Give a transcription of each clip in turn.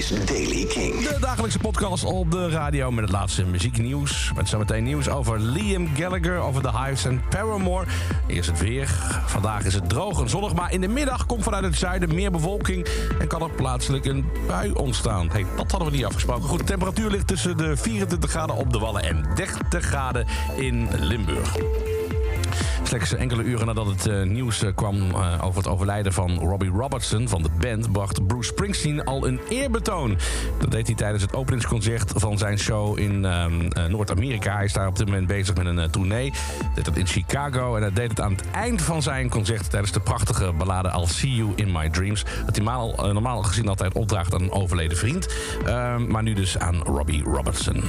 is Daily King. De dagelijkse podcast op de radio met het laatste muzieknieuws. Met zometeen nieuws over Liam Gallagher, over The Hives en Paramore. Eerst het weer. Vandaag is het droog en zonnig, maar in de middag komt vanuit het zuiden meer bewolking... en kan er plaatselijk een bui ontstaan. Dat hadden we niet afgesproken. Goed, de temperatuur ligt tussen de 24 graden op de Wallen en 30 graden in Limburg. Slechts enkele uren nadat het uh, nieuws uh, kwam uh, over het overlijden van Robbie Robertson van de band, bracht Bruce Springsteen al een eerbetoon. Dat deed hij tijdens het openingsconcert van zijn show in Noord-Amerika. Hij is daar op dit moment bezig met een tournee. Deed dat in Chicago en hij deed het aan het eind van zijn concert tijdens de prachtige ballade I'll See You in My Dreams. Dat hij normaal, gezien altijd opdraagt aan een overleden vriend. maar nu dus aan Robbie Robertson.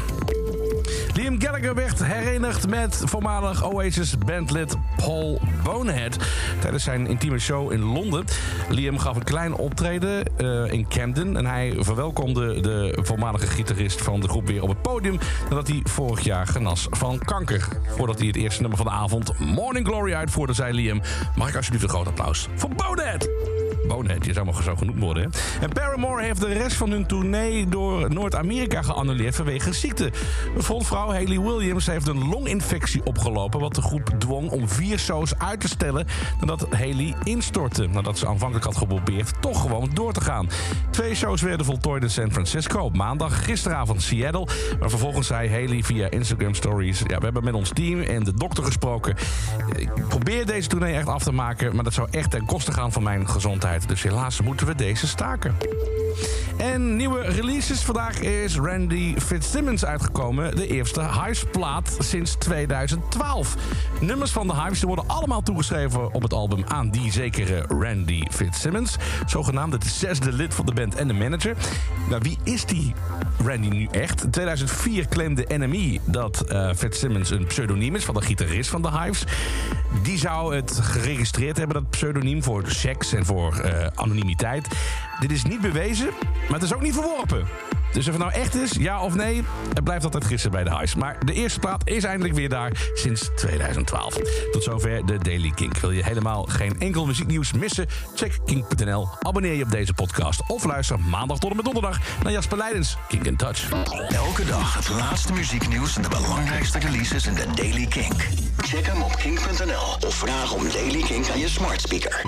Liam Gallagher werd herenigd met voormalig Oasis bandlid Paul Bonehead tijdens zijn intieme show in Londen. Liam gaf een klein optreden uh, in Camden en hij verwelkomde de voormalige gitarist van de groep weer op het podium nadat hij vorig jaar genas van kanker. Voordat hij het eerste nummer van de avond Morning Glory uitvoerde, zei Liam: Mag ik alsjeblieft een groot applaus voor Bonehead? Je zou maar zo genoemd worden. En Paramore heeft de rest van hun tournee door Noord-Amerika geannuleerd vanwege ziekte. Frontvrouw Hayley Williams heeft een longinfectie opgelopen... wat de groep dwong om vier shows uit te stellen nadat Hayley instortte. Nadat ze aanvankelijk had geprobeerd toch gewoon door te gaan. Twee shows werden voltooid in San Francisco op maandag. Gisteravond Seattle. Maar vervolgens zei Hayley via Instagram Stories... Ja, we hebben met ons team en de dokter gesproken. Ik probeer deze tournee echt af te maken... maar dat zou echt ten koste gaan van mijn gezondheid. Dus helaas moeten we deze staken. En nieuwe releases. Vandaag is Randy Fitzsimmons uitgekomen. De eerste Hives-plaat sinds 2012. Nummers van de Hives worden allemaal toegeschreven op het album aan die zekere Randy Fitzsimmons. Zogenaamd het zesde lid van de band en de manager. Nou, wie is die Randy nu echt? In 2004 claimde NME dat uh, Fitzsimmons een pseudoniem is van de gitarist van de Hives. Die zou het geregistreerd hebben, dat pseudoniem, voor seks en voor uh, anonimiteit. Dit is niet bewezen, maar het is ook niet verworpen. Dus of het nou echt is, ja of nee, het blijft altijd gissen bij de Highs. Maar de eerste plaat is eindelijk weer daar sinds 2012. Tot zover de Daily Kink. Wil je helemaal geen enkel muzieknieuws missen? Check kink.nl, abonneer je op deze podcast... of luister maandag tot en met donderdag naar Jasper Leidens, Kink in Touch. Elke dag het laatste muzieknieuws en de belangrijkste releases in de Daily Kink. Check hem op kink.nl of vraag om Daily Kink aan je smart speaker.